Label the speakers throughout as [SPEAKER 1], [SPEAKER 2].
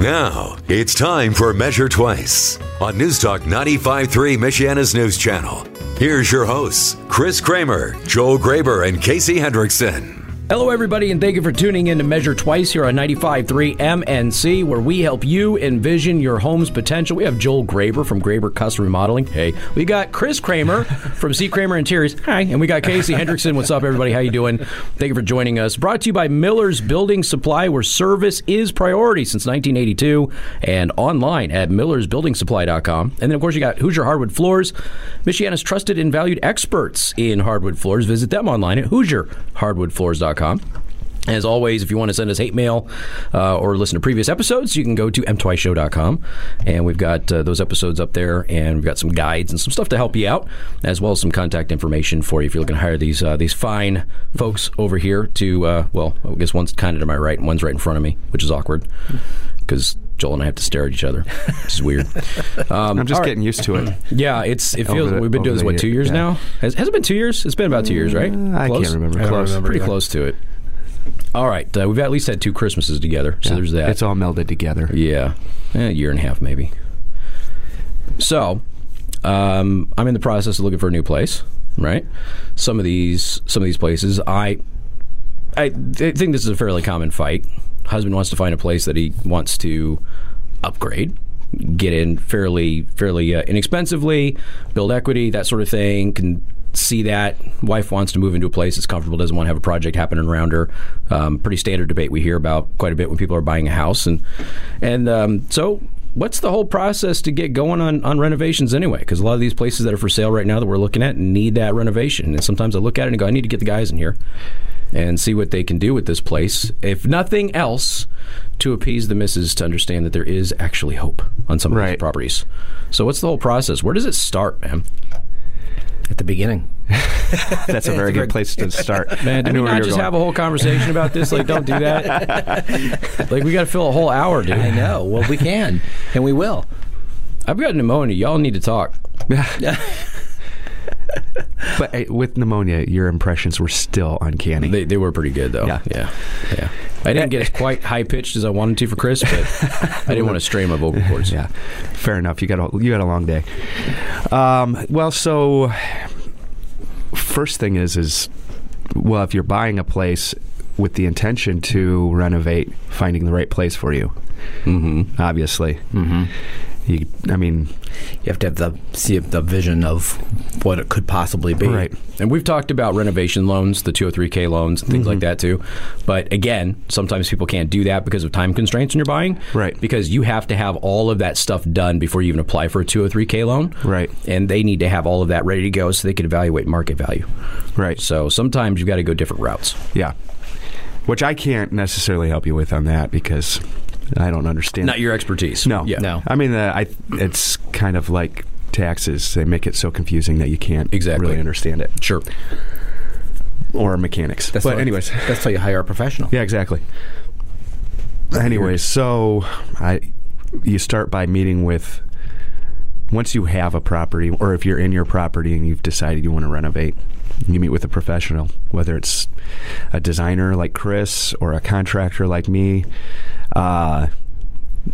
[SPEAKER 1] Now, it's time for Measure Twice on News Talk 95.3 Michiana's News Channel. Here's your hosts, Chris Kramer, Joel Graber, and Casey Hendrickson.
[SPEAKER 2] Hello, everybody, and thank you for tuning in to Measure Twice here on 95.3 MNC, where we help you envision your home's potential. We have Joel Graber from Graber Custom Remodeling. Hey, we got Chris Kramer from C. Kramer Interiors. Hi, and we got Casey Hendrickson. What's up, everybody? How you doing? Thank you for joining us. Brought to you by Miller's Building Supply, where service is priority since 1982, and online at millersbuildingsupply.com. And then, of course, you got Hoosier Hardwood Floors, Michiana's trusted and valued experts in hardwood floors. Visit them online at HoosierHardwoodFloors.com. As always, if you want to send us hate mail uh, or listen to previous episodes, you can go to mtwiceshow.com. And we've got uh, those episodes up there, and we've got some guides and some stuff to help you out, as well as some contact information for you if you're looking to hire these uh, these fine folks over here to, uh, well, I guess one's kind of to my right and one's right in front of me, which is awkward because Joel and I have to stare at each other. This is weird. Um,
[SPEAKER 3] I'm just
[SPEAKER 2] all right.
[SPEAKER 3] getting used to it.
[SPEAKER 2] Yeah, it's it feels
[SPEAKER 3] the-
[SPEAKER 2] we've been doing this
[SPEAKER 3] the
[SPEAKER 2] what
[SPEAKER 3] year-
[SPEAKER 2] two years
[SPEAKER 3] yeah.
[SPEAKER 2] now? Has, has it been two years? It's been about two years, right?
[SPEAKER 3] Uh, I
[SPEAKER 2] Close?
[SPEAKER 3] can't remember.
[SPEAKER 4] I don't
[SPEAKER 3] Close.
[SPEAKER 4] remember.
[SPEAKER 2] Pretty
[SPEAKER 4] either.
[SPEAKER 2] close to it. All right, uh, we've at least had two Christmases together, so
[SPEAKER 3] Yeah.
[SPEAKER 2] there's that.
[SPEAKER 3] It's all melded together.
[SPEAKER 2] yeah, Eh, a year and a half maybe. So, um, I'm in the process of looking for a new place. Right, some of these some of these places, I I th- think this is a fairly common fight. Husband wants to find a place that he wants to upgrade, get in fairly fairly uh, inexpensively, build equity, that sort of thing. Can see that wife wants to move into a place that's comfortable, doesn't want to have a project happening around her. Um, pretty standard debate we hear about quite a bit when people are buying a house, and and um, so. What's the whole process to get going on, on renovations anyway? Because a lot of these places that are for sale right now that we're looking at need that renovation. And sometimes I look at it and go, I need to get the guys in here and see what they can do with this place. If nothing else, to appease the misses to understand that there is actually hope on some of these properties. So, what's the whole process? Where does it start, man?
[SPEAKER 4] At the beginning.
[SPEAKER 3] That's a very good place to start.
[SPEAKER 2] Man,
[SPEAKER 3] I
[SPEAKER 2] did we
[SPEAKER 3] knew where
[SPEAKER 2] not just
[SPEAKER 3] going.
[SPEAKER 2] have a whole conversation about this? Like, don't do that. like, we got to fill a whole hour, dude.
[SPEAKER 4] I know. Well, we can, and we will.
[SPEAKER 2] I've got pneumonia. Y'all need to talk.
[SPEAKER 3] But uh, with pneumonia, your impressions were still uncanny.
[SPEAKER 2] They, they were pretty good, though.
[SPEAKER 3] Yeah.
[SPEAKER 2] yeah, yeah. I didn't get as quite high pitched as I wanted to for Chris, but I didn't want to strain my vocal cords.
[SPEAKER 3] yeah, fair enough. You got a you got a long day. Um, well, so first thing is is well, if you're buying a place with the intention to renovate, finding the right place for you,
[SPEAKER 2] Mm-hmm.
[SPEAKER 3] obviously.
[SPEAKER 4] Mm-hmm.
[SPEAKER 3] You, I mean,
[SPEAKER 4] You have to have the see the vision of what it could possibly be.
[SPEAKER 3] right?
[SPEAKER 2] And we've talked about renovation loans, the 203k loans, and things
[SPEAKER 3] Mm-hmm.
[SPEAKER 2] like that too. But again, sometimes people can't do that because of time constraints when you're buying.
[SPEAKER 3] Right.
[SPEAKER 2] Because you have to have all of that stuff done before you even apply for a 203k loan.
[SPEAKER 3] Right.
[SPEAKER 2] And they need to have all of that ready to go so they can evaluate market value.
[SPEAKER 3] Right.
[SPEAKER 2] So sometimes you've got to go different routes.
[SPEAKER 3] Yeah. Which I can't necessarily help you with on that because I don't understand.
[SPEAKER 2] Not your expertise.
[SPEAKER 3] no,
[SPEAKER 2] Yeah.
[SPEAKER 4] No.
[SPEAKER 3] I mean, uh, I it's kind of like taxes. They make it so confusing that you can't
[SPEAKER 2] Exactly.
[SPEAKER 3] really understand it.
[SPEAKER 2] Sure.
[SPEAKER 3] Or mechanics.
[SPEAKER 4] That's
[SPEAKER 3] but
[SPEAKER 4] why-
[SPEAKER 3] anyways,
[SPEAKER 4] that's why you hire a professional.
[SPEAKER 3] yeah, exactly. Anyways, so I you start by meeting with once you have a property or if you're in your property and you've decided you want to renovate, you meet with a professional, whether it's a designer like Chris or a contractor like me, uh,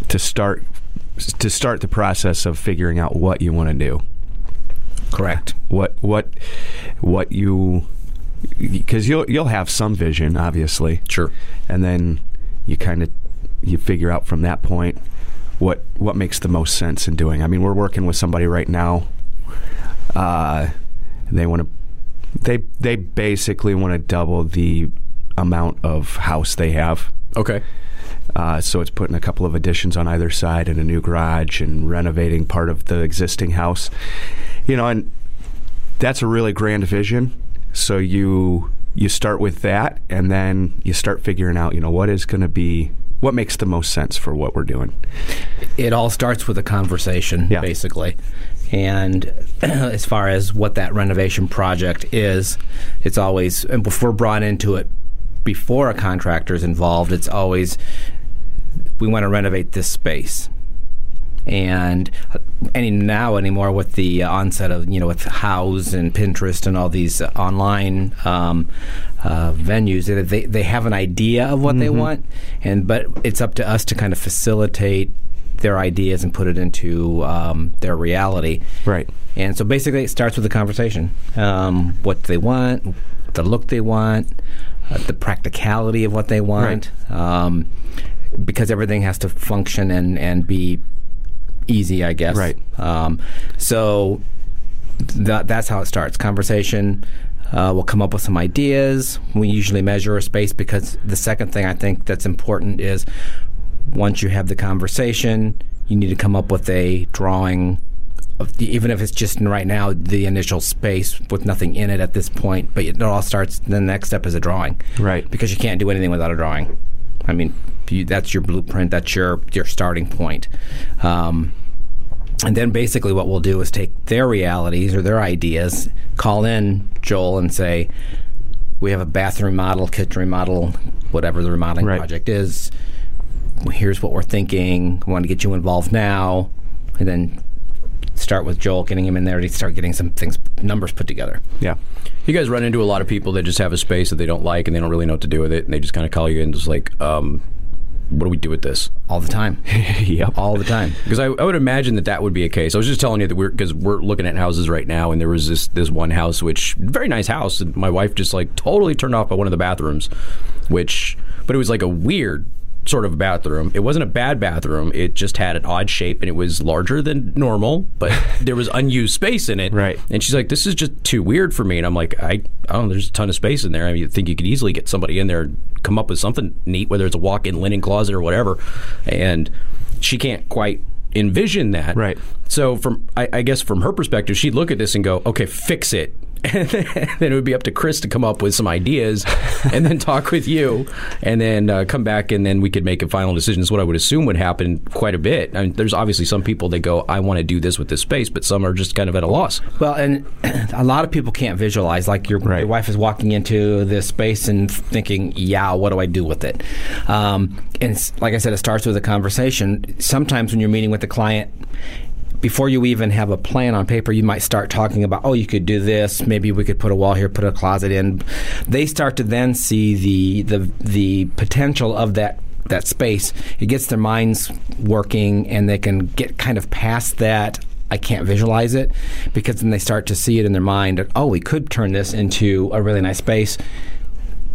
[SPEAKER 3] to start to start the process of figuring out what you want to do.
[SPEAKER 4] Correct.
[SPEAKER 3] What what what you because you'll you'll have some vision, obviously
[SPEAKER 2] Sure.
[SPEAKER 3] and then you kind of you figure out from that point what what makes the most sense in doing. I mean, we're working with somebody right now. Uh, they want to they they basically want to double the amount of house they have.
[SPEAKER 2] Okay.
[SPEAKER 3] Uh, so it's putting a couple of additions on either side and a new garage and renovating part of the existing house. You know, and that's a really grand vision. So you you start with that, and then you start figuring out, you know, what is going to be what makes the most sense for what we're doing.
[SPEAKER 4] It all starts with a conversation,
[SPEAKER 3] Yeah.
[SPEAKER 4] basically. And as far as what that renovation project is, it's always, and if we're brought into it before a contractor is involved, it's always, we want to renovate this space. and any now anymore with the onset of you know with Houzz and Pinterest and all these uh, online um, uh, venues, they they have an idea of what they want, and but it's up to us to kind of facilitate their ideas and put it into um, their reality.
[SPEAKER 3] Right.
[SPEAKER 4] And so basically, it starts with a conversation. Um, what they want, the look they want, uh, the practicality of what they want, um, because everything has to function and, and be easy, I guess.
[SPEAKER 3] Right.
[SPEAKER 4] Um, so that, that's how it starts. Conversation. Uh, we'll come up with some ideas. We usually measure a space because the second thing I think that's important is once you have the conversation, you need to come up with a drawing of the, even if it's just right now the initial space with nothing in it at this point, but it all starts. The next step is a drawing,
[SPEAKER 3] Right.
[SPEAKER 4] Because you can't do anything without a drawing. I mean, you, that's your blueprint. That's your your starting point. Um, and then basically, what we'll do is take their realities or their ideas, call in Joel, and say, "We have a bathroom model, kitchen remodel, whatever the remodeling
[SPEAKER 3] Right.
[SPEAKER 4] project is. Here's what we're thinking. We want to get you involved now." And then start with Joel, getting him in there to start getting some things, numbers put together.
[SPEAKER 3] Yeah.
[SPEAKER 2] You guys run into a lot of people that just have a space that they don't like and they don't really know what to do with it, and they just kind of call you and just like, um, what do we do with this?
[SPEAKER 4] All the time.
[SPEAKER 3] yep.
[SPEAKER 4] All the time.
[SPEAKER 2] Because I, I would imagine that that would be a case. I was just telling you that we're because we're looking at houses right now, and there was this this one house, which very nice house, and my wife just like totally turned off by one of the bathrooms, which but it was like a weird sort of bathroom. It wasn't a bad bathroom. It just had an odd shape, and it was larger than normal, but there was unused space in it.
[SPEAKER 3] Right.
[SPEAKER 2] And she's like, "This is just too weird for me." And I'm like, "I oh, there's a ton of space in there. I mean, you think you could easily get somebody in there, and come up with something neat, whether it's a walk-in linen closet or whatever." And she can't quite envision that.
[SPEAKER 3] Right.
[SPEAKER 2] So from I, I guess from her perspective, she'd look at this and go, "Okay, fix it." And then it would be up to Chris to come up with some ideas, and then talk with you, and then uh, come back, and then we could make a final decision. Is what I would assume would happen quite a bit. I mean, there's obviously some people that go, "I want to do this with this space," but some are just kind of at a loss.
[SPEAKER 4] Well, and a lot of people can't visualize. Like your,
[SPEAKER 3] Right.
[SPEAKER 4] your wife is walking into this space and thinking, "Yeah, what do I do with it?" Um, and like I said, it starts with a conversation. Sometimes when you're meeting with the client. Before you even have a plan on paper, you might start talking about, oh, you could do this. Maybe we could put a wall here, put a closet in. They start to then see the the the potential of that that space. It gets their minds working, and they can get kind of past that. I can't visualize it because then they start to see it in their mind. Oh, we could turn this into a really nice space.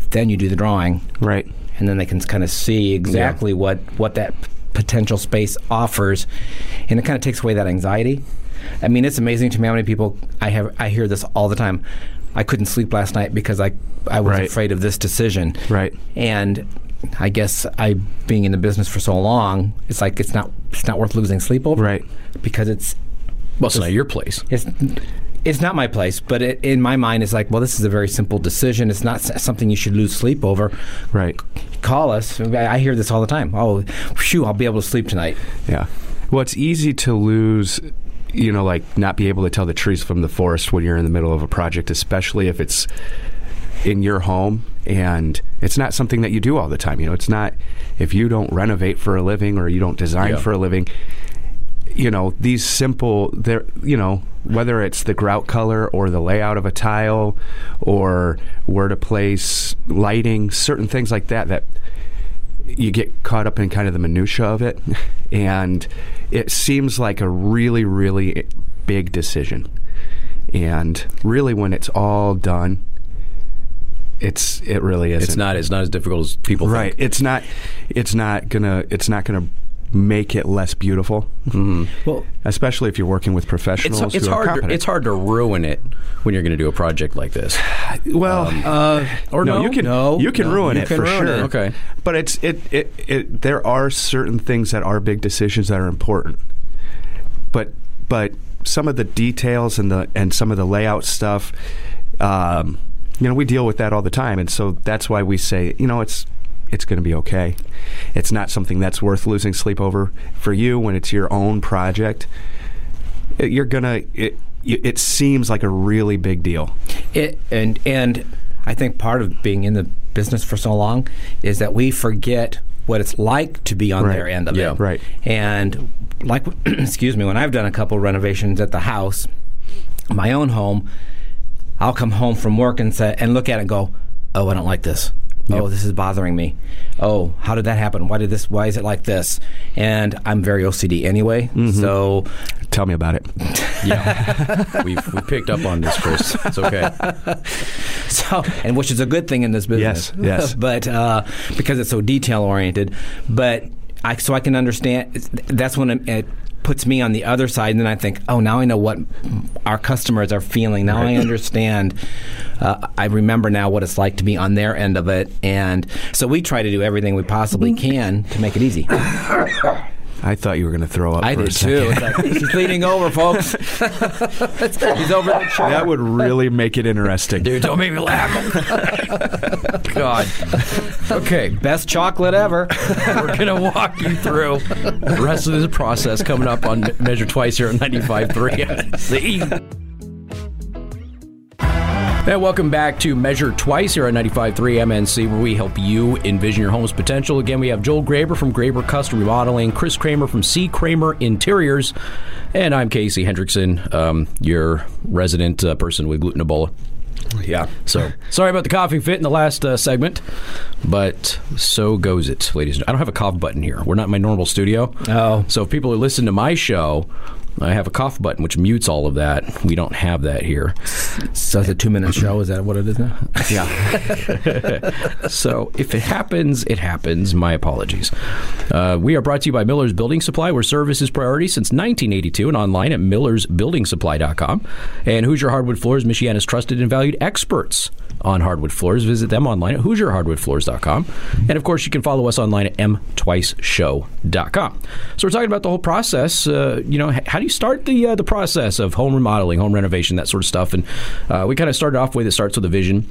[SPEAKER 4] Then you do the drawing,
[SPEAKER 3] Right.
[SPEAKER 4] and then they can kind of see exactly what what that potential space offers, and it kind of takes away that anxiety. I mean, it's amazing to me how many people I have. I hear this all the time. I couldn't sleep last night because I I was
[SPEAKER 3] Right.
[SPEAKER 4] afraid of this decision.
[SPEAKER 3] Right.
[SPEAKER 4] And I guess I being in the business for so long, it's like it's not it's not worth losing sleep over.
[SPEAKER 3] Right.
[SPEAKER 4] Because it's
[SPEAKER 2] Well, it's not your place.
[SPEAKER 4] it's it's not my place, but it, in my mind, it's like, well, this is a very simple decision. It's not something you should lose sleep over.
[SPEAKER 3] Right.
[SPEAKER 4] Call us. I hear this all the time. Oh, phew, I'll be able to sleep tonight.
[SPEAKER 3] Yeah. Well, it's easy to lose, you know, like not be able to tell the trees from the forest when you're in the middle of a project, especially if it's in your home and it's not something that you do all the time. You know, it's not if you don't renovate for a living or you don't design
[SPEAKER 2] Yeah.
[SPEAKER 3] for a living. You know, these simple, they're, you know, whether it's the grout color or the layout of a tile or where to place lighting, certain things like that, that you get caught up in kind of the minutia of it, and it seems like a really, really big decision. And really, when it's all done, it's it really isn't.
[SPEAKER 2] It's not. It's not as difficult as people think.
[SPEAKER 3] right.
[SPEAKER 2] think.
[SPEAKER 3] It's not. It's not gonna. It's not gonna make it less beautiful.
[SPEAKER 4] Well,
[SPEAKER 3] Especially if you're working with professionals.
[SPEAKER 2] It's, it's
[SPEAKER 3] who
[SPEAKER 2] hard. To, it's hard to ruin it when you're going to do a project like this.
[SPEAKER 3] Well,
[SPEAKER 4] uh,
[SPEAKER 2] Or
[SPEAKER 3] no,
[SPEAKER 2] no?
[SPEAKER 3] you can
[SPEAKER 4] No,
[SPEAKER 3] you can
[SPEAKER 4] no,
[SPEAKER 3] ruin
[SPEAKER 4] you
[SPEAKER 3] it
[SPEAKER 4] can
[SPEAKER 3] for
[SPEAKER 4] ruin
[SPEAKER 3] sure.
[SPEAKER 4] it.
[SPEAKER 2] Okay.
[SPEAKER 3] but it's it, it it there are certain things that are big decisions that are important. But but some of the details and the and some of the layout stuff, um, you know, we deal with that all the time, and so that's why we say, you know, it's it's going to be okay. It's not something that's worth losing sleep over for you when it's your own project. It- You're gonna. Eh, it, it seems like a really big deal.
[SPEAKER 4] it and and I think part of being in the business for so long is that we forget what it's like to be on
[SPEAKER 3] Right.
[SPEAKER 4] their end of
[SPEAKER 2] Yeah.
[SPEAKER 4] it.
[SPEAKER 3] Right.
[SPEAKER 4] And like, excuse me, when I've done a couple renovations at the house, my own home, I'll come home from work and say and look at it and go, "Oh, I don't like this. Oh, this is bothering me. Oh, how did that happen? Why did this? Why is it like this?" And I'm very OCD anyway,
[SPEAKER 3] Mm-hmm.
[SPEAKER 4] so
[SPEAKER 3] Tell me about it.
[SPEAKER 2] Yeah, we've, we picked up on this, Chris. It's okay.
[SPEAKER 4] so and which is a good thing in this business.
[SPEAKER 3] Yes, yes.
[SPEAKER 4] but uh, because it's so detail oriented, but I so I can understand. That's when it puts me on the other side, and then I think, oh, now I know what our customers are feeling. Now I understand. Uh, I remember now what it's like to be on their end of it, and so we try to do everything we possibly can to make it easy.
[SPEAKER 3] I thought you were going to throw up.
[SPEAKER 4] I
[SPEAKER 3] for
[SPEAKER 4] did too. He's leaning over, folks. He's over the chair.
[SPEAKER 3] That would really make it interesting.
[SPEAKER 2] Dude, don't make me laugh. God. Okay,
[SPEAKER 4] Best chocolate ever.
[SPEAKER 2] we're going to walk you through the rest of this process coming up on Measure Twice here at 95.3. See? And welcome back to Measure Twice here at 95.3 MNC, where we help you envision your home's potential. Again, we have Joel Graber from Graber Custom Remodeling, Chris Kramer from C. Kramer Interiors, and I'm Casey Hendrickson, um, your resident uh, person with gluten Ebola.
[SPEAKER 3] Yeah.
[SPEAKER 2] So sorry about the coughing fit in the last uh, segment, but so goes it, ladies. and I don't have a cough button here. We're not in my normal studio.
[SPEAKER 4] Oh.
[SPEAKER 2] So if people who listen to my show, I have a cough button which mutes all of that. We don't have that here.
[SPEAKER 4] So it's a two minute show. Is that what it is now?
[SPEAKER 3] Yeah.
[SPEAKER 2] So if it happens, it happens. My apologies. Uh, we are brought to you by Miller's Building Supply, where service is priority since 1982 and online at millersbuildingsupply.com. And Hoosier Hardwood Floors, Michiana's trusted and valued experts on hardwood floors. Visit them online at HoosierHardwoodFloors.com. And of course, you can follow us online at mtwiceshow.com. So we're talking about the whole process. Uh, you know, how do you start the uh, the process of home remodeling, home renovation, that sort of stuff? And uh, we kind of started off with it starts with a vision.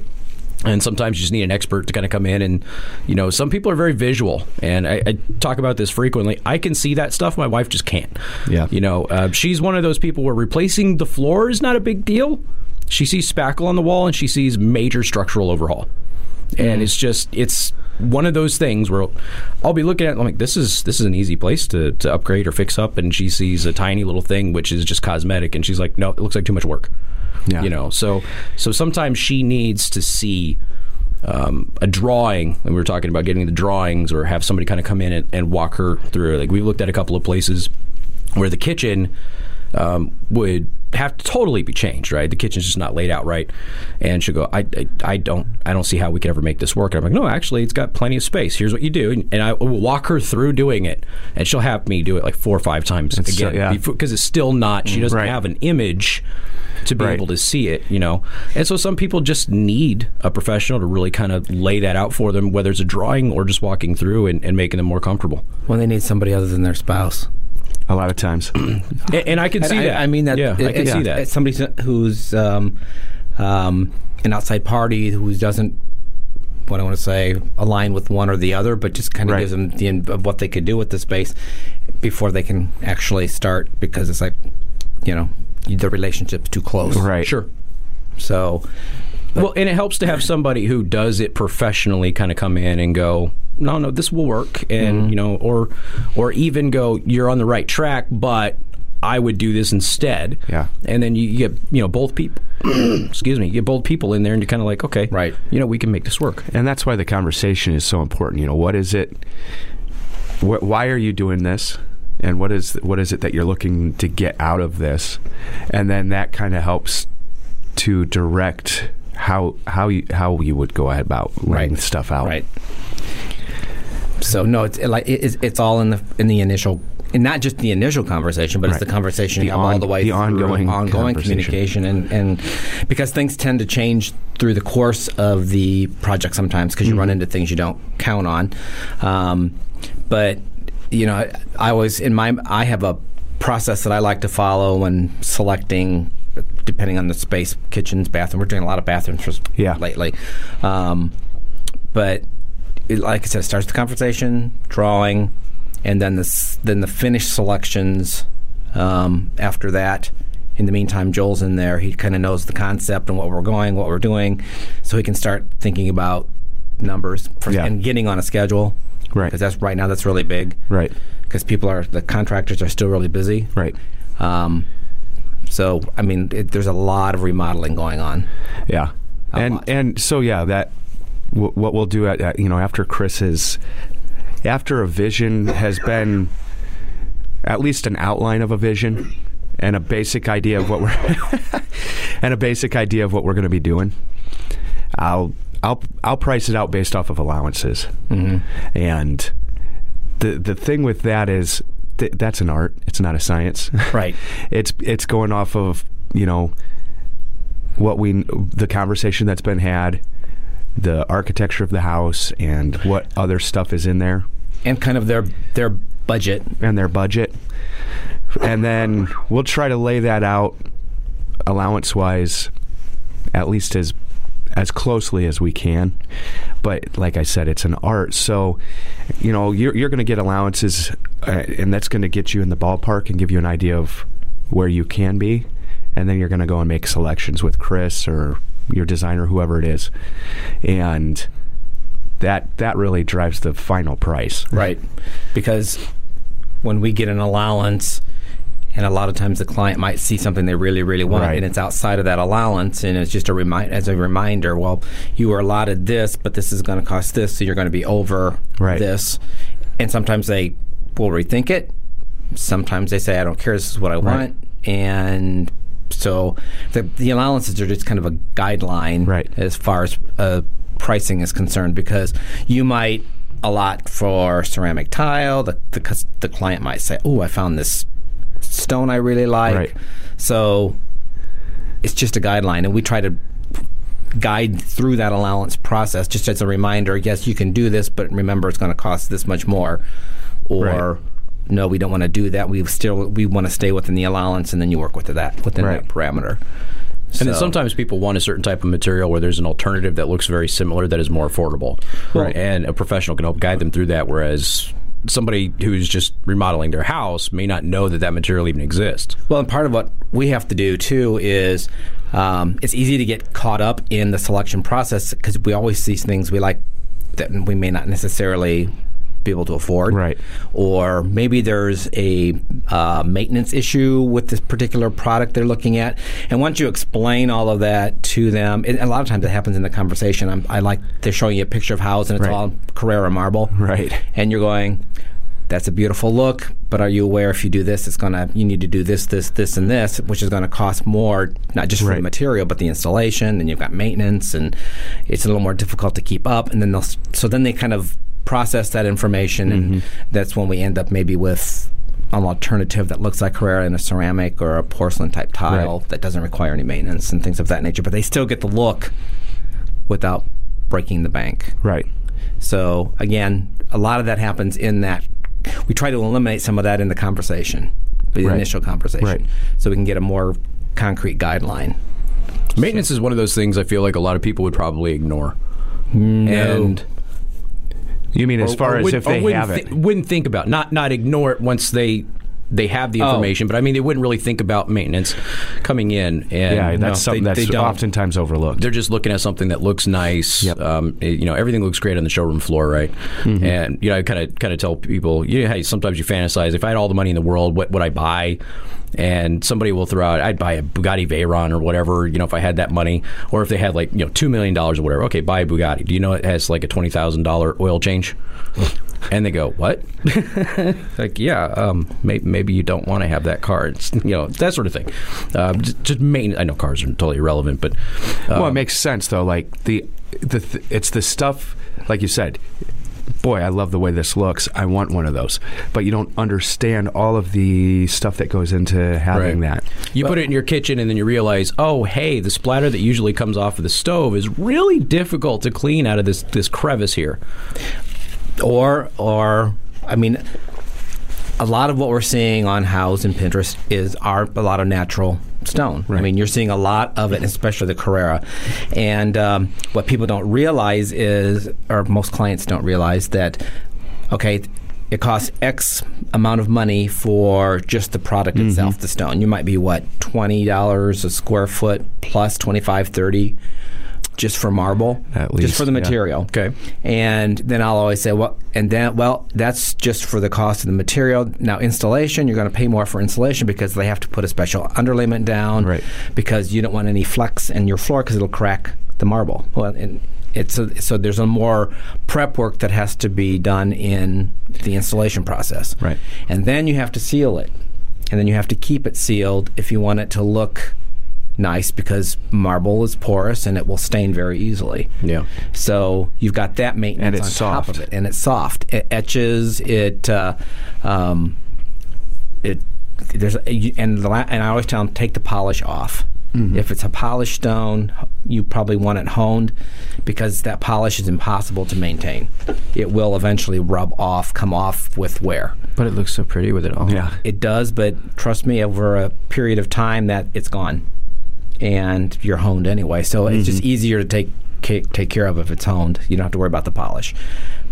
[SPEAKER 2] And sometimes you just need an expert to kind of come in and, you know, some people are very visual. And I, I talk about this frequently. I can see that stuff. My wife just can't.
[SPEAKER 3] Yeah.
[SPEAKER 2] You know, uh, she's one of those people where replacing the floor is not a big deal. She sees spackle on the wall and she sees major structural overhaul. And it's just, it's one of those things where I'll be looking at, it, I'm like, this is this is an easy place to, to upgrade or fix up. And she sees a tiny little thing, which is just cosmetic. And she's like, no, it looks like too much work
[SPEAKER 3] Yeah.
[SPEAKER 2] you know so so sometimes she needs to see um, a drawing and we were talking about getting the drawings or have somebody kind of come in and, and walk her through like we looked at a couple of places where the kitchen um, would have to totally be changed right the kitchen's just not laid out right and she'll go I, I, I don't I don't see how we could ever make this work and I'm like no actually it's got plenty of space here's what you do and I will walk her through doing it and she'll have me do it like four or five times
[SPEAKER 3] It's so-
[SPEAKER 2] again
[SPEAKER 3] yeah.
[SPEAKER 2] because it's still not she mm, doesn't
[SPEAKER 3] Right.
[SPEAKER 2] have an image to be
[SPEAKER 3] Right.
[SPEAKER 2] able to see it, you know. And so some people just need a professional to really kind of lay that out for them, whether it's a drawing or just walking through and, and making them more comfortable.
[SPEAKER 4] When they need somebody other than their spouse.
[SPEAKER 3] A lot of times.
[SPEAKER 2] And, and I can see
[SPEAKER 4] I,
[SPEAKER 2] that.
[SPEAKER 4] I mean that.
[SPEAKER 2] Yeah, I can
[SPEAKER 4] it's-
[SPEAKER 2] see that.
[SPEAKER 4] It's somebody who's um, um, an outside party who doesn't. What I want to say, align with one or the other, but just kind of
[SPEAKER 3] Right.
[SPEAKER 4] gives them the in, of what they could do with the space before they can actually start, because it's like, you know, the relationship's too close.
[SPEAKER 3] right.
[SPEAKER 2] Sure.
[SPEAKER 4] So,
[SPEAKER 2] Well, and it helps to have somebody who does it professionally kind of come in and go, no, no, this will work, and mm-hmm. you know, or or even go, you're on the right track, but I would do this instead.
[SPEAKER 3] Yeah.
[SPEAKER 2] And then you, you get you know both people. excuse me, you get both people in there, and you're kind of like, okay,
[SPEAKER 4] Right.
[SPEAKER 2] You know, we can make this work.
[SPEAKER 3] And that's why the conversation is so important. You know, what is it? Wh- why are you doing this? And what is what is it that you're looking to get out of this? And then that kind of helps to direct how how you how you would go about writing
[SPEAKER 4] Right.
[SPEAKER 3] stuff out.
[SPEAKER 4] Right. So no, it's like it- it's, it's all in the in the initial, and not just the initial conversation, but
[SPEAKER 3] Right.
[SPEAKER 4] it's the conversation
[SPEAKER 3] The
[SPEAKER 4] have all the way
[SPEAKER 3] the
[SPEAKER 4] through,
[SPEAKER 3] ongoing
[SPEAKER 4] ongoing communication, and and because things tend to change through the course of the project sometimes because you run
[SPEAKER 3] Mm-hmm.
[SPEAKER 4] into things you don't count on, um, but you know I, I always in my I have a process that I like to follow when selecting. Depending on the space, kitchens, bathroom. We're doing a lot of bathrooms for,
[SPEAKER 3] Yeah.
[SPEAKER 4] lately. Um, but it, like I said, it starts the conversation, drawing, and then the then the finished selections. Um, after that, in the meantime, Joel's in there. He kind of knows the concept and what we're going, what we're doing, so he can start thinking about numbers for,
[SPEAKER 3] Yeah.
[SPEAKER 4] and getting on a schedule.
[SPEAKER 3] Right.
[SPEAKER 4] Because that's right now that's really big.
[SPEAKER 3] Right.
[SPEAKER 4] Because people are the contractors are still really busy.
[SPEAKER 3] Right.
[SPEAKER 4] Um, so I mean, it, there's a lot of remodeling going on.
[SPEAKER 3] Yeah.
[SPEAKER 4] A
[SPEAKER 3] and
[SPEAKER 4] lot.
[SPEAKER 3] and so yeah, that w- what we'll do at, at you know after Chris's after a vision has been at least an outline of a vision and a basic idea of what we're and a basic idea of what we're going to be doing. I'll I'll I'll price it out based off of allowances. Mm-hmm. And the the thing with that is th- that's an art. It's not a science.
[SPEAKER 4] Right.
[SPEAKER 3] it's it's going off of you know what we the conversation that's been had, the architecture of the house, and what other stuff is in there,
[SPEAKER 4] And kind of their their budget.
[SPEAKER 3] and their budget, and then we'll try to lay that out allowance wise, at least as as closely as we can. But like I said, it's an art, so you know you're you're going to get allowances, uh, and that's going to get you in the ballpark and give you an idea of where you can be, and then you're going to go and make selections with Chris or your designer, whoever it is, and that that really drives the final price.
[SPEAKER 4] Right. Because when we get an allowance, and a lot of times the client might see something they really, really want,
[SPEAKER 3] Right.
[SPEAKER 4] and it's outside of that allowance, and it's just a remind as a reminder. Well, you were allotted this, but this is going to cost this, so you're going to be over
[SPEAKER 3] Right.
[SPEAKER 4] this. And sometimes they will rethink it. Sometimes they say, "I don't care. This is what I want," and so the the allowances are just kind of a guideline
[SPEAKER 3] Right.
[SPEAKER 4] as far as uh, pricing is concerned because you might allot for ceramic tile. The the, the client might say, "Oh, I found this stone I really like."
[SPEAKER 3] Right.
[SPEAKER 4] So it's just a guideline, and we try to guide through that allowance process just as a reminder. Yes, you can do this, but remember it's going to cost this much more, or.
[SPEAKER 3] Right.
[SPEAKER 4] No, we don't want to do that. We still we want to stay within the allowance, and then you work with that within
[SPEAKER 3] Right.
[SPEAKER 4] that parameter.
[SPEAKER 2] And then sometimes people want a certain type of material where there's an alternative that looks very similar that is more affordable.
[SPEAKER 3] Right.
[SPEAKER 2] And a professional can help guide them through that, whereas somebody who's just remodeling their house may not know that that material even exists.
[SPEAKER 4] Well, and part of what we have to do too is um, it's easy to get caught up in the selection process because we always see things we like that we may not necessarily be able to afford.
[SPEAKER 3] Right.
[SPEAKER 4] Or maybe there's a uh, maintenance issue with this particular product they're looking at. And once you explain all of that to them, and a lot of times it happens in the conversation. I'm, I like they're showing you a picture of house and it's
[SPEAKER 3] Right.
[SPEAKER 4] all Carrara marble.
[SPEAKER 3] Right.
[SPEAKER 4] And you're going, that's a beautiful look, but are you aware if you do this, it's gonna you need to do this, this, this, and this, which is gonna cost more, not just for the material, but the installation, and you've got maintenance, and it's a little more difficult to keep up. And then they'll so then they kind of process that information, and mm-hmm. that's when we end up maybe with an alternative that looks like Carrara in a ceramic or a porcelain type tile
[SPEAKER 3] Right.
[SPEAKER 4] that doesn't require any maintenance and things of that nature, but they still get the look without breaking the bank.
[SPEAKER 3] Right.
[SPEAKER 4] So again, a lot of that happens in that. We try to eliminate some of that in the conversation, the
[SPEAKER 3] Right.
[SPEAKER 4] initial conversation,
[SPEAKER 3] Right.
[SPEAKER 4] so we can get a more concrete guideline.
[SPEAKER 2] Maintenance is one of those things I feel like a lot of people would probably ignore. Mm. And
[SPEAKER 3] You mean as
[SPEAKER 2] or-
[SPEAKER 3] far
[SPEAKER 2] or
[SPEAKER 3] as
[SPEAKER 2] would-
[SPEAKER 3] if they
[SPEAKER 2] wouldn't
[SPEAKER 3] have it?
[SPEAKER 2] wouldn't think about not not ignore it once they they have the
[SPEAKER 4] Oh.
[SPEAKER 2] information, but I mean they wouldn't really think about maintenance coming in. And
[SPEAKER 3] yeah, that's
[SPEAKER 2] no,
[SPEAKER 3] something
[SPEAKER 2] they,
[SPEAKER 3] that's
[SPEAKER 2] they
[SPEAKER 3] oftentimes overlooked.
[SPEAKER 2] They're just looking at something that looks nice.
[SPEAKER 3] Yep.
[SPEAKER 2] Um, it- you know, everything looks great on the showroom floor, right?
[SPEAKER 3] Mm-hmm.
[SPEAKER 2] And you know, I kind of kind of tell people, you know, hey, sometimes you fantasize. If I had all the money in the world, what would I buy? And somebody will throw out, I'd buy a Bugatti Veyron or whatever. You know, if I had that money, or if they had like you know two million dollars or whatever. Okay, buy a Bugatti. Do you know it has like a twenty thousand dollar oil change? And they go, "What?" like, yeah, um, may, maybe you don't want to have that car. It's, you know, that sort of thing. Uh, just, just main. I know cars are totally irrelevant, but
[SPEAKER 3] well, it
[SPEAKER 2] um,
[SPEAKER 3] makes sense though. Like the the th- it's the stuff like you said. Boy, I love the way this looks. I want one of those. But you don't understand all of the stuff that goes into having
[SPEAKER 2] Right.
[SPEAKER 3] that.
[SPEAKER 2] You put it in your kitchen and then you realize, oh, hey, the splatter that usually comes off of the stove is really difficult to clean out of this this crevice here.
[SPEAKER 4] or or I mean, a lot of what we're seeing on Houzz and Pinterest is are a lot of natural stone. I mean, you're seeing a lot of it, especially the Carrara. And um, what people don't realize is, or most clients don't realize that, okay. It costs X amount of money for just the product itself, the stone. You might be what twenty dollars a square foot plus 25, 30 just for marble,
[SPEAKER 3] At
[SPEAKER 4] just for the
[SPEAKER 3] yeah.
[SPEAKER 4] material.
[SPEAKER 2] Okay.
[SPEAKER 4] And then I'll always say, well, and then, well, that's just for the cost of the material. Now, installation, you're going to pay more for installation because they have to put a special underlayment down,
[SPEAKER 3] Right.
[SPEAKER 4] Because you don't want any flex in your floor because it'll crack the marble. Well, and it's a, so there's a more prep work that has to be done in the installation process,
[SPEAKER 3] Right.
[SPEAKER 4] And then you have to seal it, and then you have to keep it sealed if you want it to look nice because marble is porous and it will stain very easily.
[SPEAKER 2] Yeah.
[SPEAKER 4] So you've got that maintenance
[SPEAKER 3] And it's
[SPEAKER 4] on top
[SPEAKER 3] soft.
[SPEAKER 4] of it, and it's soft. It etches. It uh, um, it there's and the la- and I always tell them take the polish off.
[SPEAKER 3] Mm-hmm.
[SPEAKER 4] If it's a polished stone, you probably want it honed because that polish is impossible to maintain. It will eventually rub off, come off with wear.
[SPEAKER 2] But it looks so pretty with it all.
[SPEAKER 3] Yeah.
[SPEAKER 4] It does, but trust me, over a period of time, that it's gone, and you're honed anyway. So it's
[SPEAKER 3] Mm-hmm.
[SPEAKER 4] just easier to take take care of if it's honed. You don't have to worry about the polish.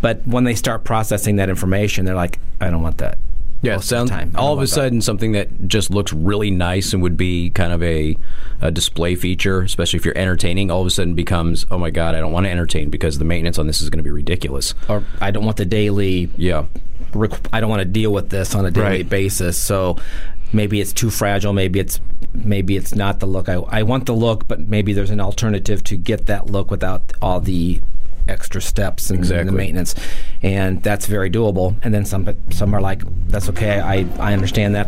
[SPEAKER 4] But when they start processing that information, they're like, "I don't want that."
[SPEAKER 2] Yeah,
[SPEAKER 4] most of time.
[SPEAKER 2] All of a
[SPEAKER 4] want that.
[SPEAKER 2] sudden something that just looks really nice and would be kind of a, a display feature, especially if you're entertaining. All of a sudden becomes, oh my god, I don't want to entertain because the maintenance on this is going to be ridiculous.
[SPEAKER 4] or I don't want the daily.
[SPEAKER 2] Yeah,
[SPEAKER 4] requ- I don't want to deal with this on a daily
[SPEAKER 3] Right.
[SPEAKER 4] basis. So maybe it's too fragile. Maybe it's maybe it's not the look I, I want the look, but maybe there's an alternative to get that look without all the extra steps and
[SPEAKER 2] Exactly.
[SPEAKER 4] the maintenance, and that's very doable. And then some some are like, that's okay. I I understand that,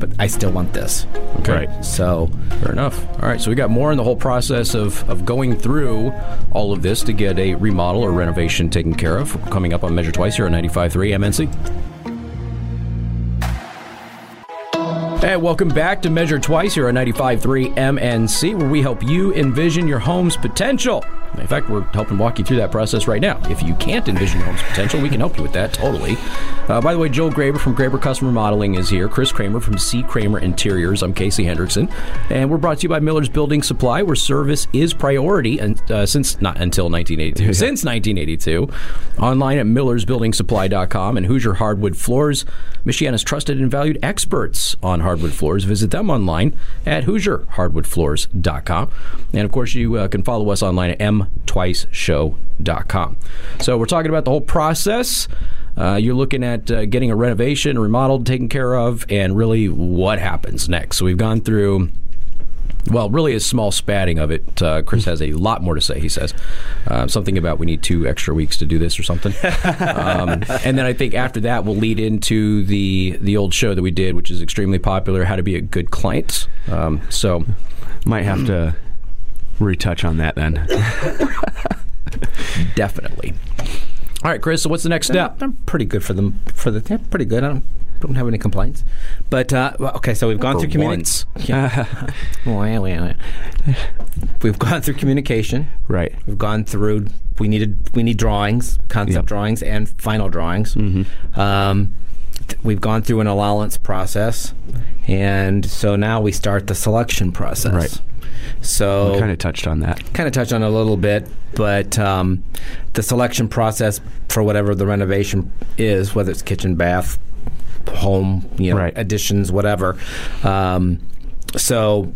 [SPEAKER 4] but I still want this.
[SPEAKER 2] okay,
[SPEAKER 3] Right.
[SPEAKER 4] So
[SPEAKER 2] fair enough. All right, so we got more in the whole process of of going through all of this to get a remodel or renovation taken care of. Coming up on Measure Twice here on 95.3 MNC. Hey, welcome back to Measure Twice here on 95.3 MNC, where we help you envision your home's potential. In fact, we're helping walk you through that process right now. If you can't envision your home's potential, we can help you with that totally. Uh, by the way, Joel Graber from Graber Custom Remodeling is here. Chris Kramer from C. Kramer Interiors. I'm Casey Hendrickson. And we're brought to you by Miller's Building Supply, where service is priority and, uh, since not until 1982. Since 1982. Online at millersbuildingsupply.com and Hoosier Hardwood Floors, Michiana's trusted and valued experts on hardwood floors. Visit them online at HoosierHardwoodFloors.com. And of course, you uh, can follow us online at mtwiceshow.com. So we're talking about the whole process. Uh, you're looking at uh, getting a renovation, remodeled, taken care of, and really what happens next. So we've gone through well, really a small spatting of it. Uh, Chris has a lot more to say. He says uh, something about we need two extra weeks to do this or something. um, and then I think after that we'll lead into the the old show that we did, which is extremely popular, how to be a good client. Um, so
[SPEAKER 3] Might have to retouch on that then.
[SPEAKER 2] definitely. All right, Chris. So what's the next step?
[SPEAKER 4] I'm pretty good for them. For the yeah, pretty good. I don't, have any complaints. But uh, well, okay, so we've gone
[SPEAKER 2] For
[SPEAKER 4] through communi-
[SPEAKER 2] once.
[SPEAKER 4] Yeah. We've gone through communication.
[SPEAKER 3] right.
[SPEAKER 4] We've gone through. We needed. We need drawings, concept
[SPEAKER 3] Yep.
[SPEAKER 4] drawings, and final drawings. Um, th- we've gone through an allowance process, and so now we start the selection process.
[SPEAKER 3] Right.
[SPEAKER 4] So
[SPEAKER 3] Kind of touched on that.
[SPEAKER 4] kind of touched on it a little bit, but um, the selection process for whatever the renovation is, whether it's kitchen, bath, home, you know,
[SPEAKER 3] Right.
[SPEAKER 4] additions, whatever. Um, so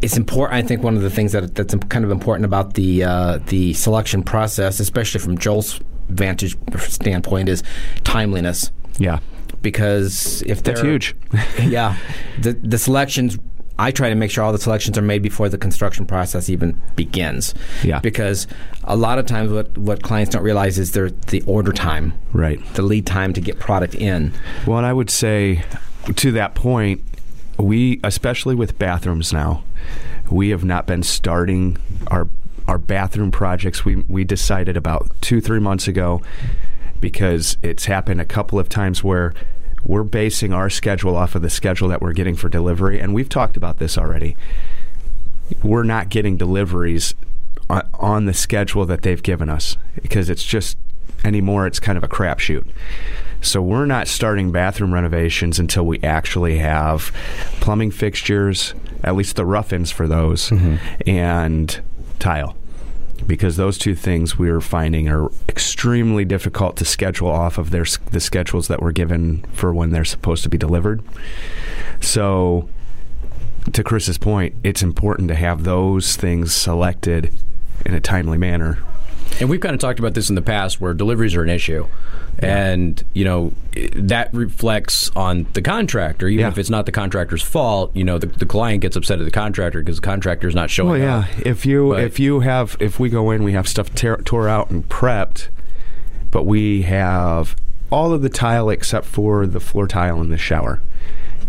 [SPEAKER 4] it's important. I think one of the things that that's kind of important about the uh, the selection process, especially from Joel's vantage standpoint, is timeliness.
[SPEAKER 3] Yeah.
[SPEAKER 4] Because if
[SPEAKER 3] That's huge.
[SPEAKER 4] yeah, the the selections. I try to make sure all the selections are made before the construction process even begins.
[SPEAKER 3] Yeah.
[SPEAKER 4] Because a lot of times, what what clients don't realize is their the order time,
[SPEAKER 3] Right.
[SPEAKER 4] the lead time to get product in.
[SPEAKER 3] Well, and I would say to that point, we, especially with bathrooms now, we have not been starting our our bathroom projects. We we decided about two three months ago because it's happened a couple of times where we're basing our schedule off of the schedule that we're getting for delivery, and we've talked about this already. We're not getting deliveries on, on the schedule that they've given us because it's just anymore. It's kind of a crapshoot. So we're not starting bathroom renovations until we actually have plumbing fixtures, at least the rough-ins for those, mm-hmm. and tile. Because those two things we're finding are extremely difficult to schedule off of their the schedules that were given for when they're supposed to be delivered. So, to Chris's point, it's important to have those things selected in a timely manner.
[SPEAKER 2] And we've kind of talked about this in the past where deliveries are an issue. And, you know, that reflects on the contractor. Even
[SPEAKER 3] Yeah.
[SPEAKER 2] if it's not the contractor's fault, you know, the, the client gets upset at the contractor because the contractor's not showing
[SPEAKER 3] Well, yeah.
[SPEAKER 2] up.
[SPEAKER 3] If you
[SPEAKER 2] But-
[SPEAKER 3] if you have if we go in, we have stuff tear, tore out and prepped, but we have all of the tile except for the floor tile in the shower.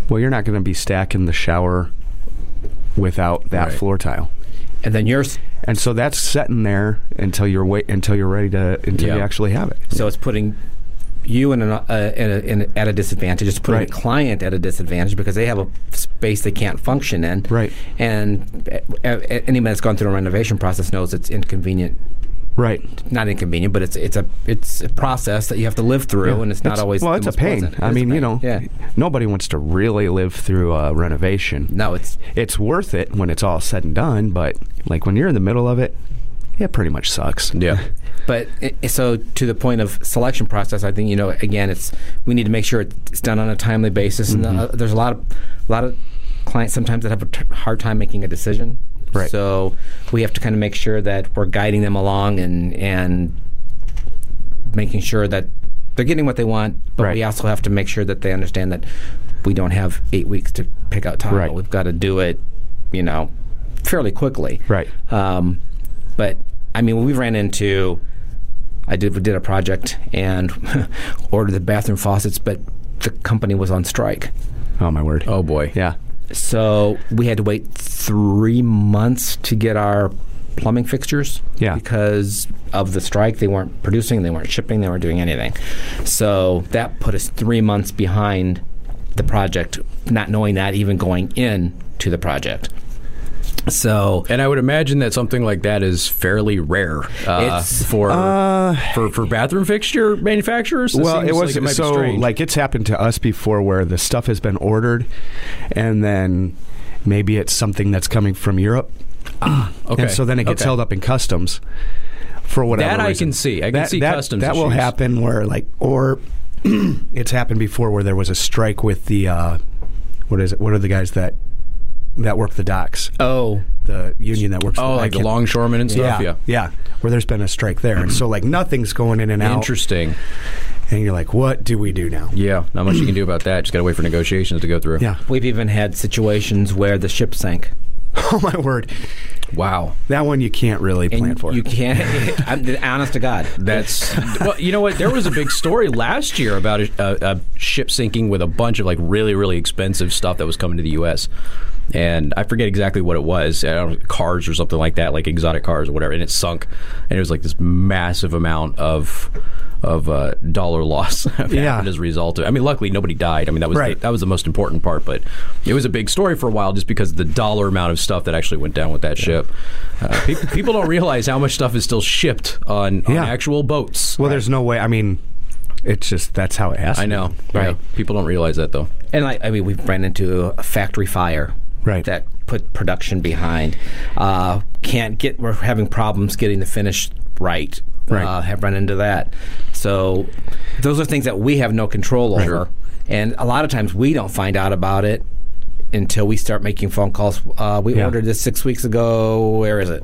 [SPEAKER 3] Well, you're not going to be stacking the shower without that
[SPEAKER 2] Right.
[SPEAKER 3] floor tile.
[SPEAKER 4] And then yours,
[SPEAKER 3] And so that's sitting there until you're wait until you're ready to until you actually have it.
[SPEAKER 4] so it's putting you in, an, uh, in, a, in a, at a disadvantage. It's putting
[SPEAKER 3] Right.
[SPEAKER 4] the client at a disadvantage because they have a space they can't function in.
[SPEAKER 3] Right.
[SPEAKER 4] And uh, anyone that's gone through a renovation process knows it's inconvenient.
[SPEAKER 3] Right.
[SPEAKER 4] Not inconvenient, but it's it's a it's a process that you have to live through, and it's not always
[SPEAKER 3] well.
[SPEAKER 4] the
[SPEAKER 3] It's a pain.
[SPEAKER 4] pleasant.
[SPEAKER 3] I
[SPEAKER 4] a
[SPEAKER 3] mean, you know,
[SPEAKER 4] yeah.
[SPEAKER 3] nobody wants to really live through a renovation.
[SPEAKER 4] No, it's
[SPEAKER 3] It's worth it when it's all said and done, but like when you're in the middle of it, it pretty much sucks.
[SPEAKER 2] Yeah.
[SPEAKER 4] But so to the point of selection process, I think you know again, it's we need to make sure it's done on a timely basis. And uh, there's a lot of a lot of clients sometimes that have a t- hard time making a decision.
[SPEAKER 3] Right.
[SPEAKER 4] So we have to kind of make sure that we're guiding them along and and making sure that they're getting what they want. But
[SPEAKER 3] Right.
[SPEAKER 4] we also have to make sure that they understand that we don't have eight weeks to pick out tile.
[SPEAKER 3] Right.
[SPEAKER 4] We've got to do it, you know, fairly quickly.
[SPEAKER 3] Right.
[SPEAKER 4] Um, but I mean, we ran into. I did we did a project and ordered the bathroom faucets, but the company was on strike,
[SPEAKER 3] Oh my word.
[SPEAKER 2] Oh, boy.
[SPEAKER 3] Yeah.
[SPEAKER 4] So we had to wait three months to get our plumbing fixtures.
[SPEAKER 3] Yeah.
[SPEAKER 4] because of the strike, they weren't producing, they weren't shipping, they weren't doing anything. So that put us three months behind the project, not knowing that even going in to the project. So
[SPEAKER 2] And I would imagine that something like that is fairly rare uh,
[SPEAKER 4] It's-
[SPEAKER 2] for, for for bathroom fixture manufacturers.
[SPEAKER 3] well,
[SPEAKER 2] seems
[SPEAKER 3] it was
[SPEAKER 2] like might be
[SPEAKER 3] so like it's happened to us before where the stuff has been ordered, and then maybe it's something that's coming from Europe,
[SPEAKER 2] okay.
[SPEAKER 3] and so then it gets
[SPEAKER 2] Okay.
[SPEAKER 3] held up in customs for whatever.
[SPEAKER 2] That I
[SPEAKER 3] reason.
[SPEAKER 2] can see. I can
[SPEAKER 3] that,
[SPEAKER 2] see
[SPEAKER 3] that,
[SPEAKER 2] customs
[SPEAKER 3] That will happen where like or it's happened before where there was a strike with the uh, what is it? What are the guys that that work the docks?
[SPEAKER 4] oh,
[SPEAKER 3] The union that works.
[SPEAKER 2] Oh,
[SPEAKER 3] the,
[SPEAKER 2] like the longshoremen and stuff.
[SPEAKER 3] Yeah,
[SPEAKER 2] Yeah.
[SPEAKER 3] yeah, where there's been a strike there, and so like nothing's going in and out,
[SPEAKER 2] Interesting.
[SPEAKER 3] and you're like, what do we do now?
[SPEAKER 2] Yeah. Not much you can do about that. Just got to wait for negotiations to go through.
[SPEAKER 3] Yeah.
[SPEAKER 4] we've even had situations where the ship sank.
[SPEAKER 3] Oh my word,
[SPEAKER 2] Wow.
[SPEAKER 3] that one you can't really
[SPEAKER 4] And
[SPEAKER 3] plan for.
[SPEAKER 4] You can't. I'm, honest to God,
[SPEAKER 2] That's well. You know what? There was a big story last year about a, a, a ship sinking with a bunch of like really really expensive stuff that was coming to the U.S. And I forget exactly what it was. I don't know, cars or something like that, like exotic cars or whatever. And it sunk, and it was like this massive amount of of uh, dollar loss
[SPEAKER 3] Yeah.
[SPEAKER 2] as a result of. I mean, luckily nobody died. I mean, that was
[SPEAKER 3] Right.
[SPEAKER 2] the, that was the most important part. But it was a big story for a while just because of the dollar amount of stuff that actually went down with that ship. Uh, pe- people don't realize how much stuff is still shipped on, on
[SPEAKER 3] Yeah.
[SPEAKER 2] actual boats.
[SPEAKER 3] well, there's no way. I mean, it's just that's how it has.
[SPEAKER 2] I know.
[SPEAKER 3] be.
[SPEAKER 2] Right. People don't realize that though.
[SPEAKER 4] and I, I mean, we've ran into a factory fire.
[SPEAKER 3] Right.
[SPEAKER 4] That put production behind. Uh, can't get. We're having problems getting the finish right.
[SPEAKER 3] Right.
[SPEAKER 4] Uh, have run into that. So those are things that we have no control over, and a lot of times we don't find out about it until we start making phone calls. Uh, we
[SPEAKER 3] Yeah.
[SPEAKER 4] ordered this six weeks ago. Where is it?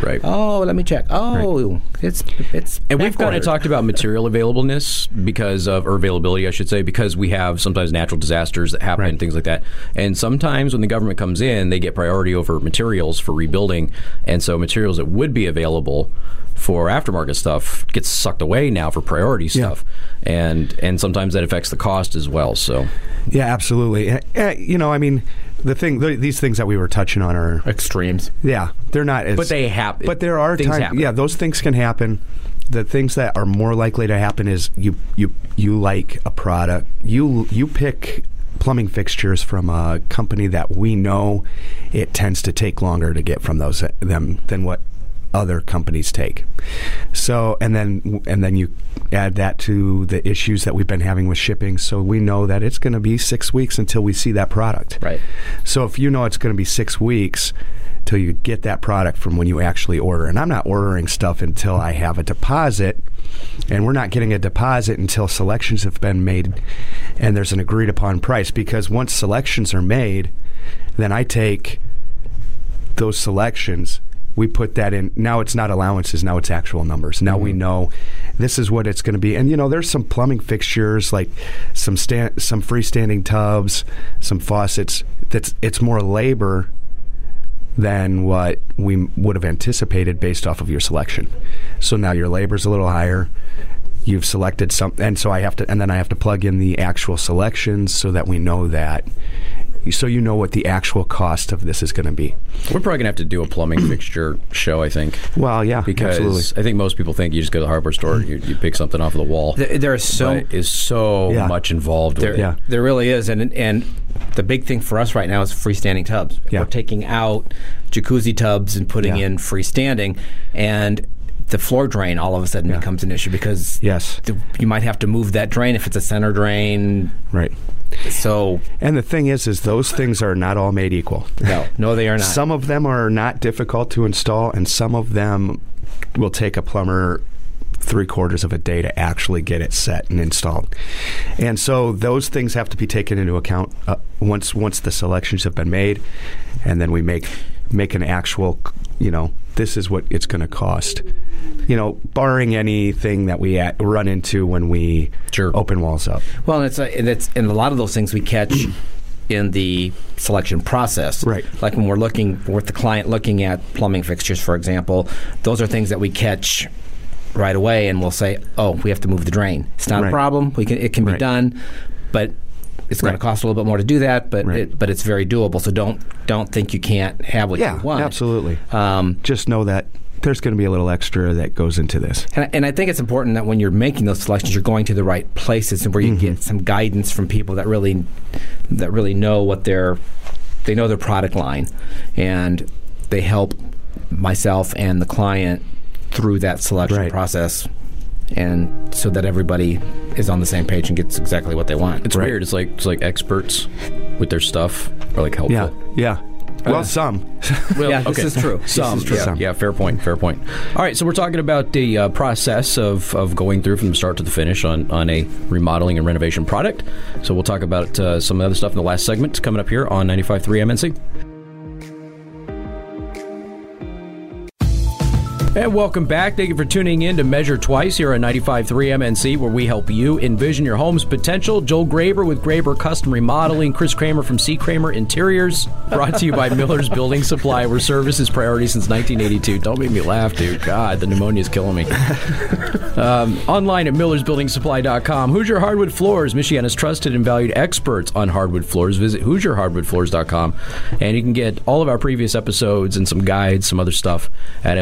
[SPEAKER 2] Right.
[SPEAKER 4] Oh, let me check. Oh, it's it's.
[SPEAKER 2] And we've kind of talked about material availableness because of, or availability, I should say, because we have sometimes natural disasters that happen and
[SPEAKER 3] Right.
[SPEAKER 2] things like that. And sometimes when the government comes in, they get priority over materials for rebuilding. And so materials that would be available for aftermarket stuff gets sucked away now for priority stuff. And and sometimes that affects the cost as well. So
[SPEAKER 3] Yeah, absolutely. Eh, eh, you know, I mean, the thing, th- these things that we were touching on are,
[SPEAKER 4] extremes.
[SPEAKER 3] yeah, they're not as.
[SPEAKER 2] But they happen.
[SPEAKER 3] But there are
[SPEAKER 2] Things
[SPEAKER 3] times.
[SPEAKER 2] happen.
[SPEAKER 3] Yeah, those things can happen. The things that are more likely to happen is you you you like a product. You you pick plumbing fixtures from a company that we know it tends to take longer to get from those them than what other companies take. So and then and then you add that to the issues that we've been having with shipping. So we know that it's going to be six weeks until we see that product.
[SPEAKER 4] Right.
[SPEAKER 3] So if you know it's going to be six weeks till you get that product from when you actually order, and I'm not ordering stuff until I have a deposit, and we're not getting a deposit until selections have been made and there's an agreed upon price. Because once selections are made, then I take those selections we put that in. Now it's not allowances. Now it's actual numbers. Now we mm-hmm. know this is what it's going to be. And you know, there's some plumbing fixtures like some stand, some freestanding tubs, some faucets. That's it's more labor than what we would have anticipated based off of your selection. So now your labor's a little higher. You've selected some, and so I have to, and then I have to plug in the actual selections so that we know that, so you know what the actual cost of this is going to be.
[SPEAKER 2] We're probably gonna have to do a plumbing fixture show. I think.
[SPEAKER 3] Well, yeah,
[SPEAKER 2] because
[SPEAKER 3] absolutely.
[SPEAKER 2] I think most people think you just go to the hardware store, you, you pick something off of the wall.
[SPEAKER 4] There, there is so
[SPEAKER 2] but is so
[SPEAKER 3] Yeah.
[SPEAKER 2] much involved
[SPEAKER 4] There,
[SPEAKER 2] with it.
[SPEAKER 3] Yeah.
[SPEAKER 4] there really is, and and the big thing for us right now is freestanding tubs.
[SPEAKER 3] Yeah.
[SPEAKER 4] We're taking out jacuzzi tubs and putting
[SPEAKER 3] Yeah.
[SPEAKER 4] in freestanding, and the floor drain all of a sudden becomes an issue because
[SPEAKER 3] Yes.
[SPEAKER 4] the, you might have to move that drain if it's a center drain.
[SPEAKER 3] Right.
[SPEAKER 4] So
[SPEAKER 3] And the thing is, is those things are not all made equal.
[SPEAKER 4] no, no, they are not.
[SPEAKER 3] Some of them are not difficult to install, and some of them will take a plumber three quarters of a day to actually get it set and installed. And so those things have to be taken into account uh, once once the selections have been made, and then we make make an actual, you know, this is what it's going to cost. You know, barring anything that we at, run into when we
[SPEAKER 2] Sure.
[SPEAKER 3] open walls up.
[SPEAKER 4] Well, and it's a, and it's and a lot of those things we catch in the selection process.
[SPEAKER 3] Right.
[SPEAKER 4] Like when we're looking with the client looking at plumbing fixtures, for example, those are things that we catch right away, and we'll say, "Oh, we have to move the drain. It's not
[SPEAKER 3] Right.
[SPEAKER 4] a problem. We can it can be
[SPEAKER 3] Right.
[SPEAKER 4] done, but." It's going to cost a little bit more to do that, but
[SPEAKER 3] Right.
[SPEAKER 4] it, but it's very doable. So don't don't think you can't have what
[SPEAKER 3] Yeah,
[SPEAKER 4] you want.
[SPEAKER 3] absolutely.
[SPEAKER 4] Um,
[SPEAKER 3] Just know that there's going to be a little extra that goes into this.
[SPEAKER 4] And, and I think it's important that when you're making those selections, you're going to the right places and where you get some guidance from people that really that really know what their they know their product line, and they help myself and the client through that selection
[SPEAKER 3] Right.
[SPEAKER 4] process, and so that everybody is on the same page and gets exactly what they want.
[SPEAKER 2] It's
[SPEAKER 3] Right.
[SPEAKER 2] weird. It's like it's like experts with their stuff are like helpful.
[SPEAKER 3] Yeah, yeah. Well, some.
[SPEAKER 2] Well,
[SPEAKER 4] Yeah, this is true. This
[SPEAKER 2] Some,
[SPEAKER 4] is true.
[SPEAKER 2] Yeah,
[SPEAKER 3] Some.
[SPEAKER 2] yeah, fair point, fair point. All right, so we're talking about the uh, process of, of going through from the start to the finish on, on a remodeling and renovation product. So we'll talk about uh, some of the other stuff in the last segment coming up here on 95.3 MNC. And welcome back. Thank you for tuning in to Measure Twice here on 95.3 MNC, where we help you envision your home's potential. Joel Graber with Graber Custom Remodeling, Chris Kramer from C. Kramer Interiors, brought to you by Miller's Building Supply, where service is priority since 1982. Don't make me laugh, dude. God, the pneumonia is killing me. Um, online at millersbuildingsupply.com. Hoosier Hardwood Floors, Michiana's trusted and valued experts on hardwood floors. Visit HoosierHardwoodFloors.com, and you can get all of our previous episodes and some guides, some other stuff at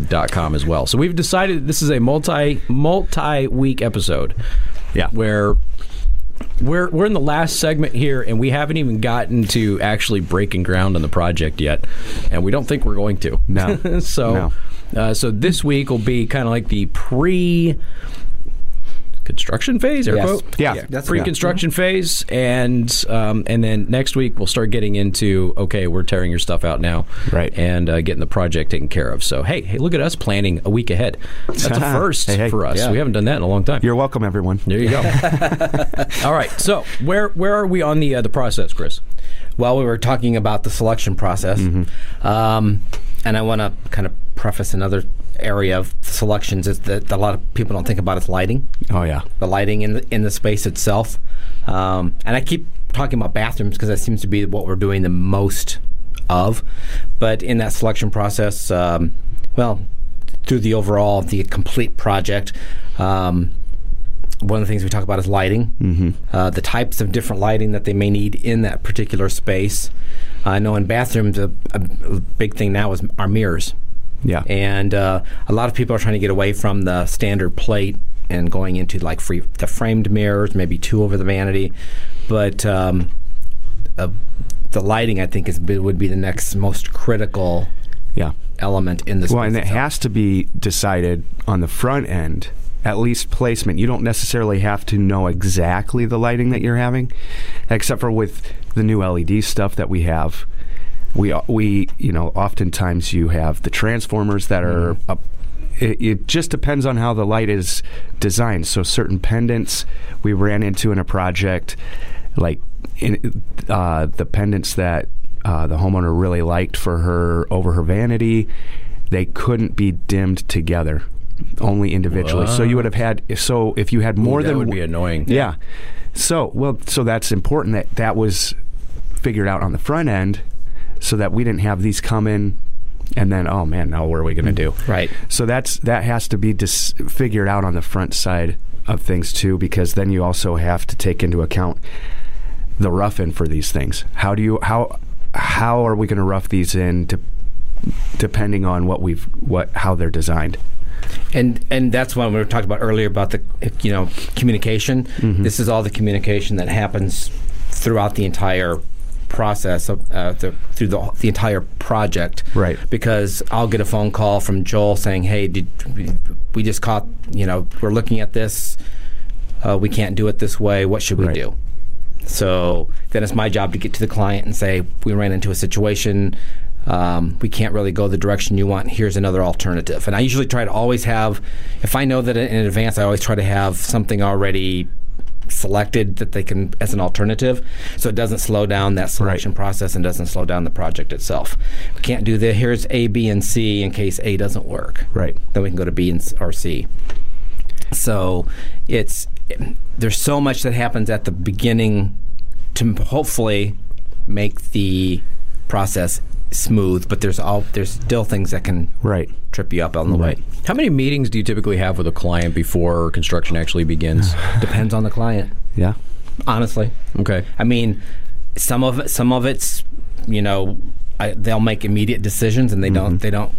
[SPEAKER 2] mtwiceshow.com as well. So we've decided this is a multi multi week episode.
[SPEAKER 3] Yeah.
[SPEAKER 2] Where we're we're in the last segment here, and we haven't even gotten to actually breaking ground on the project yet, and we don't think we're going to.
[SPEAKER 3] No.
[SPEAKER 2] so,
[SPEAKER 3] No.
[SPEAKER 2] Uh, so this week will be kind of like the pre. Construction phase, air
[SPEAKER 4] Yes.
[SPEAKER 2] quote.
[SPEAKER 3] Yeah.
[SPEAKER 4] That's-
[SPEAKER 2] pre-construction phase, and um, and then next week we'll start getting into okay, we're tearing your stuff out now,
[SPEAKER 3] Right.
[SPEAKER 2] and uh, getting the project taken care of. So hey, hey, look at us planning a week ahead. That's a first
[SPEAKER 3] Hey, hey.
[SPEAKER 2] for us.
[SPEAKER 4] Yeah.
[SPEAKER 2] We haven't done that in a long time.
[SPEAKER 3] You're welcome, everyone.
[SPEAKER 2] There you go. All right. So where where are we on the uh, the process, Chris?
[SPEAKER 4] Well, we were talking about the selection process, um, and I want to kind of preface another area of selections is that a lot of people don't think about is lighting,
[SPEAKER 3] Oh yeah.
[SPEAKER 4] the lighting in the in the space itself, um, and I keep talking about bathrooms because that seems to be what we're doing the most of, but in that selection process, um, well, through the overall the complete project. Um, one of the things we talk about is lighting, mm-hmm. uh, the types of different lighting that they may need in that particular space. I know in bathrooms, a, a big thing now is our mirrors.
[SPEAKER 3] Yeah.
[SPEAKER 4] And uh, a lot of people are trying to get away from the standard plate and going into like free, the framed mirrors, maybe two over the vanity. But um, uh, the lighting, I think, is would be the next most critical
[SPEAKER 3] yeah.
[SPEAKER 4] element in this.
[SPEAKER 3] Well, and it has to be decided on the front end, at least placement. You don't necessarily have to know exactly the lighting that you're having, except for with the new LED stuff that we have. We we you know oftentimes you have the transformers that are up. It, it just depends on how the light is designed. So certain pendants we ran into in a project, like in, uh, the pendants that uh, the homeowner really liked for her over her vanity, they couldn't be dimmed together, only individually. So you would have had so if you had more
[SPEAKER 2] that
[SPEAKER 3] than
[SPEAKER 2] would be annoying.
[SPEAKER 3] yeah. So well, so that's important that that was figured out on the front end, so that we didn't have these come in, and then oh man, now what are we going to do?
[SPEAKER 4] Right.
[SPEAKER 3] So that's that has to be dis- figured out on the front side of things too, because then you also have to take into account the rough in for these things. How do you how how are we going to rough these in to, depending on what we've what how they're designed?
[SPEAKER 4] And and that's what we were talking about earlier about the you know communication.
[SPEAKER 3] Mm-hmm.
[SPEAKER 4] This is all the communication that happens throughout the entire process of uh, the, through the the entire project.
[SPEAKER 3] Right.
[SPEAKER 4] Because I'll get a phone call from Joel saying, "Hey, did we just caught you know we're looking at this. Uh, we can't do it this way. What should we
[SPEAKER 3] Right.
[SPEAKER 4] do?" So then it's my job to get to the client and say, we ran into a situation. Um, we can't really go the direction you want. Here's another alternative. And I usually try to always have, if I know that in advance, I always try to have something already selected that they can as an alternative. So it doesn't slow down that selection process and doesn't slow down the project itself. We can't do the here's a b and c in case a doesn't work.
[SPEAKER 3] Right.
[SPEAKER 4] then we can go to b and or c. So it's there's so much that happens at the beginning to hopefully make the process smooth, but there's all there's still things that can
[SPEAKER 3] Right.
[SPEAKER 4] trip you up on the way.
[SPEAKER 2] How many meetings do you typically have with a client before construction actually begins?
[SPEAKER 4] Depends on the client,
[SPEAKER 3] Yeah.
[SPEAKER 4] honestly.
[SPEAKER 2] Okay.
[SPEAKER 4] I mean, some of it, some of it's you know I, they'll make immediate decisions and they don't mm-hmm. they don't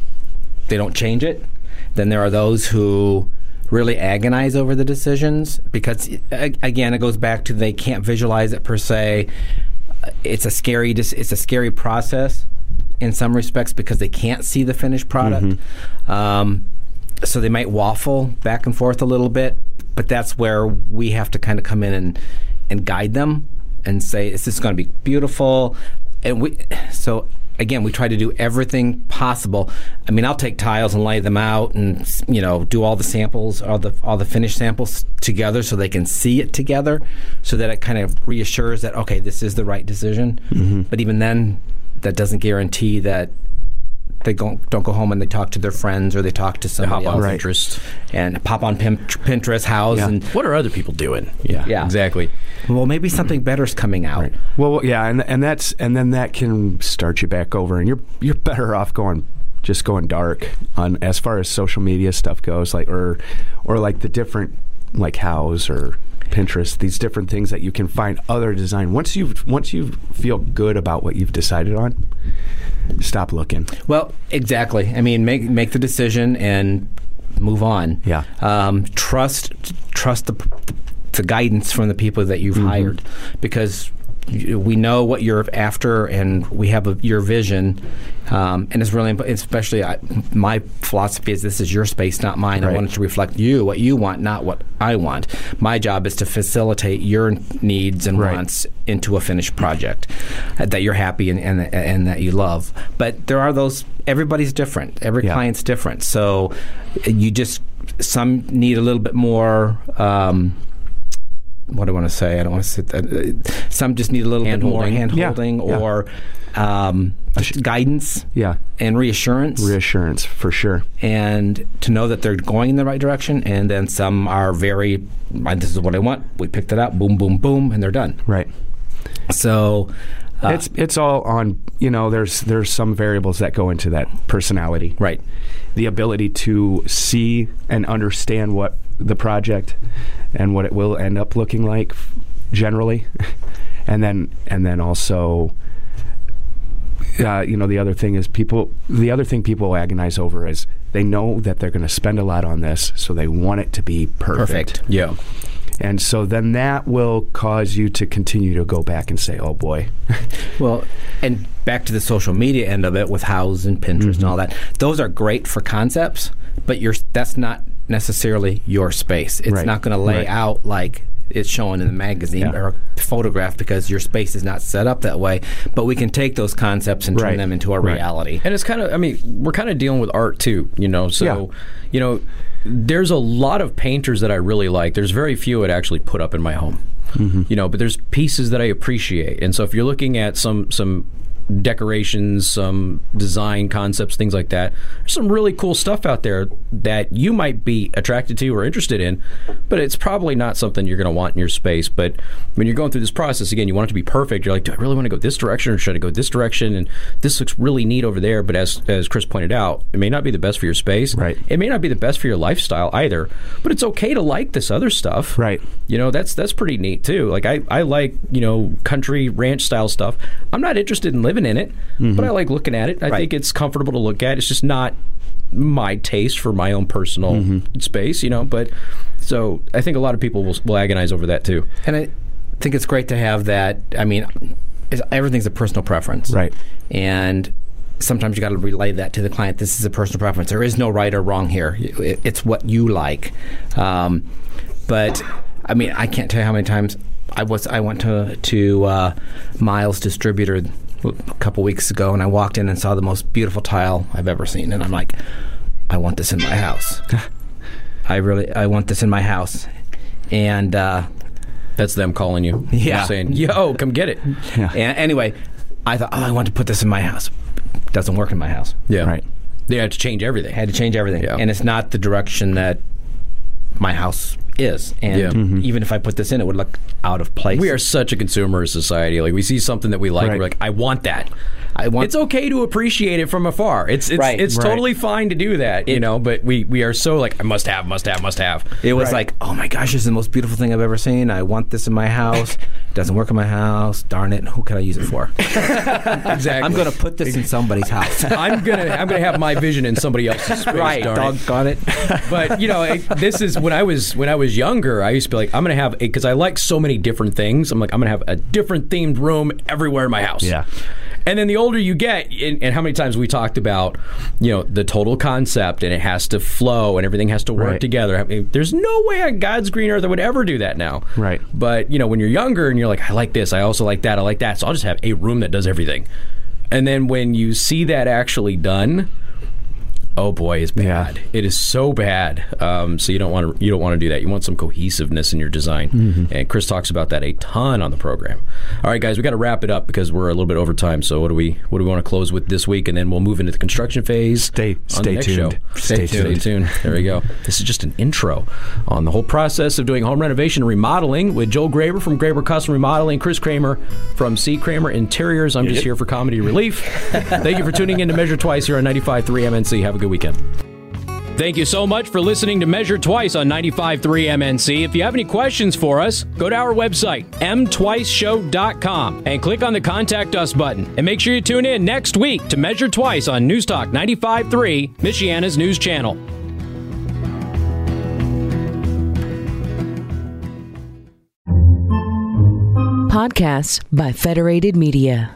[SPEAKER 4] they don't change it. Then there are those who really agonize over the decisions because again it goes back to they can't visualize it per se. It's a scary it's a scary process in some respects because they can't see the finished product. Um, so they might waffle back and forth a little bit, but that's where we have to kind of come in and and guide them and say, "Is this going to be beautiful?" And we so again, we try to do everything possible. I mean, I'll take tiles and lay them out, and you know, do all the samples, all the all the finished samples together, so they can see it together, so that it kind of reassures that okay, this is the right decision. But even then, that doesn't guarantee that they go, don't go home and they talk to their friends or they talk to somebody
[SPEAKER 2] Hop on
[SPEAKER 4] else
[SPEAKER 2] Pinterest.
[SPEAKER 4] and pop on Pin- Pinterest house
[SPEAKER 3] Yeah.
[SPEAKER 4] and
[SPEAKER 2] What are other people doing? Yeah.
[SPEAKER 4] Yeah.
[SPEAKER 2] Exactly.
[SPEAKER 4] well maybe something better's coming out.
[SPEAKER 3] Well, yeah, and and that's and then that can start you back over, and you're you're better off going just going dark on as far as social media stuff goes, like or or like the different like Houzz or Pinterest, these different things that you can find other design. Once you once you feel good about what you've decided on, stop looking.
[SPEAKER 4] Well, exactly. I mean, make make the decision and move on.
[SPEAKER 3] Yeah.
[SPEAKER 4] Um, trust trust the, the guidance from the people that you've
[SPEAKER 3] Mm-hmm.
[SPEAKER 4] hired because we know what you're after and we have a, your vision. Um, and it's really especially I, my philosophy is this is your space, not mine. I want it to reflect you, what you want, not what I want. My job is to facilitate your needs and
[SPEAKER 3] Right.
[SPEAKER 4] wants into a finished project uh, that you're happy and, and and that you love. But there are those. Everybody's different. Every
[SPEAKER 3] Yeah.
[SPEAKER 4] client's different. So uh, you just some need a little bit more. Um, what do I want to say? I don't want to say that. Uh, some just need a little bit more.
[SPEAKER 3] Yeah,
[SPEAKER 4] holding
[SPEAKER 3] yeah.
[SPEAKER 4] or um, just guidance
[SPEAKER 3] Yeah,
[SPEAKER 4] and reassurance
[SPEAKER 3] reassurance for sure.
[SPEAKER 4] and to know that they're going in the right direction. And then some are very, "Right, this is what I want. We picked it up, boom, boom, boom, and they're done.
[SPEAKER 3] Right.
[SPEAKER 4] So uh,
[SPEAKER 3] it's it's all on you know there's there's some variables that go into that personality
[SPEAKER 4] right.
[SPEAKER 3] The ability to see and understand what the project and what it will end up looking like generally and then and then also uh, you know the other thing is people the other thing people agonize over is they know that they're going to spend a lot on this so they want it to be perfect,
[SPEAKER 4] Perfect.
[SPEAKER 2] Yeah.
[SPEAKER 3] And so then that will cause you to continue to go back and say oh boy
[SPEAKER 4] Well, and back to the social media end of it with Houzz and Pinterest and mm-hmm. all that. Those are great for concepts, but you're that's not necessarily your space. It's
[SPEAKER 3] Right.
[SPEAKER 4] not going to lay
[SPEAKER 3] Right.
[SPEAKER 4] out like it's shown in the magazine
[SPEAKER 3] Yeah.
[SPEAKER 4] or photograph because your space is not set up that way. But we can take those concepts and turn
[SPEAKER 3] Right.
[SPEAKER 4] them into a
[SPEAKER 3] Right.
[SPEAKER 4] reality.
[SPEAKER 2] And it's kind of, I mean, we're kind of dealing with art too, you know. So,
[SPEAKER 3] Yeah.
[SPEAKER 2] you know, there's a lot of painters that I really like. There's very few I'd actually put up in my home,
[SPEAKER 3] Mm-hmm.
[SPEAKER 2] you know. But there's pieces that I appreciate, and so if you're looking at some some decorations, some design concepts, things like that. There's some really cool stuff out there that you might be attracted to or interested in, but it's probably not something you're going to want in your space. But when you're going through this process, again, you want it to be perfect. You're like, do I really want to go this direction or should I go this direction? And this looks really neat over there. But as, as Chris pointed out, it may not be the best for your space.
[SPEAKER 3] Right.
[SPEAKER 2] It may not be the best for your lifestyle either, but it's okay to like this other stuff.
[SPEAKER 3] Right.
[SPEAKER 2] You know, that's that's pretty neat too. Like I, I like, you know, country ranch style stuff. I'm not interested in living in it, but I like looking at it. I
[SPEAKER 4] Right.
[SPEAKER 2] think it's comfortable to look at. It's just not my taste for my own personal space, you know, but so I think a lot of people will, will agonize over that too.
[SPEAKER 4] And I think it's great to have that. I mean, it's, everything's a personal preference.
[SPEAKER 3] Right.
[SPEAKER 4] And sometimes you got to relay that to the client. This is a personal preference. There is no right or wrong here. It's what you like. Um, but I mean, I can't tell you how many times I was. I went to to uh, Miles Distributor a couple weeks ago, and I walked in and saw the most beautiful tile I've ever seen, and I'm like, I want this in my house. I really, I want this in my house, and. Uh,
[SPEAKER 2] That's them calling you.
[SPEAKER 4] Yeah.
[SPEAKER 2] Saying, yo, come get it.
[SPEAKER 4] And anyway, I thought, oh, I want to put this in my house. Doesn't work in my house.
[SPEAKER 2] Yeah.
[SPEAKER 3] Right.
[SPEAKER 2] They had to change everything.
[SPEAKER 4] Had to change everything,
[SPEAKER 2] Yeah.
[SPEAKER 4] and it's not the direction that my house is. And
[SPEAKER 2] Yeah. Mhm.
[SPEAKER 4] even if I put this in, it would look out of place.
[SPEAKER 2] We are such a consumer society. Like we see something that we like,
[SPEAKER 3] Right.
[SPEAKER 2] we're like, I want that.
[SPEAKER 4] I want.
[SPEAKER 2] It's okay to appreciate it from afar. It's it's
[SPEAKER 4] Right.
[SPEAKER 2] it's
[SPEAKER 3] Right.
[SPEAKER 2] totally fine to do that, you
[SPEAKER 4] It-
[SPEAKER 2] know. But we we are so like, I must have, must have, must have.
[SPEAKER 4] It was like, oh my gosh, this is the most beautiful thing I've ever seen. I want this in my house. It doesn't work in my house. Darn it! Who can I use it for?
[SPEAKER 2] Exactly.
[SPEAKER 4] I'm going to put this in somebody's house.
[SPEAKER 2] I'm gonna I'm gonna have my vision in somebody else's space.
[SPEAKER 4] right,
[SPEAKER 2] darn it.
[SPEAKER 4] doggone it.
[SPEAKER 2] but you know, it, this is when I was when I was younger. I used to be like, I'm gonna have because I like so many different things. I'm like, I'm gonna have a different themed room everywhere in my house.
[SPEAKER 3] Yeah.
[SPEAKER 2] And then the older you get, and, and how many times we talked about, you know, the total concept, and it has to flow, and everything has to work
[SPEAKER 3] Right.
[SPEAKER 2] together. I mean, there's no way on God's green earth I would ever do that now.
[SPEAKER 3] Right.
[SPEAKER 2] But you know, when you're younger and you're like, I like this, I also like that, I like that, so I'll just have a room that does everything. And then when you see that actually done, oh boy, it's
[SPEAKER 3] Yeah.
[SPEAKER 2] bad. It is so bad. Um, so you don't want to you don't want to do that. You want some cohesiveness in your design.
[SPEAKER 3] Mm-hmm.
[SPEAKER 2] And Chris talks about that a ton on the program. All right, guys, we got to wrap it up because we're a little bit over time. So what do we what do we want to close with this week, and then we'll move into the construction phase.
[SPEAKER 3] Stay- stay tuned. Stay
[SPEAKER 2] Stay
[SPEAKER 3] tuned.
[SPEAKER 2] tuned. There we go. This is just an intro on the whole process of doing home renovation and remodeling with Joel Graber from Graber Custom Remodeling, Chris Kramer from C. Kramer Interiors. I'm just here for comedy relief. Thank you for tuning in to Measure Twice here on 95.3 MNC. Have a good weekend. Thank you so much for listening to Measure Twice on 95.3 MNC. If you have any questions for us, go to our website, mtwiceshow.com, and click on the Contact Us button. And make sure you tune in next week to Measure Twice on News Newstalk 95.3, Michiana's news channel.
[SPEAKER 5] Podcasts by Federated Media.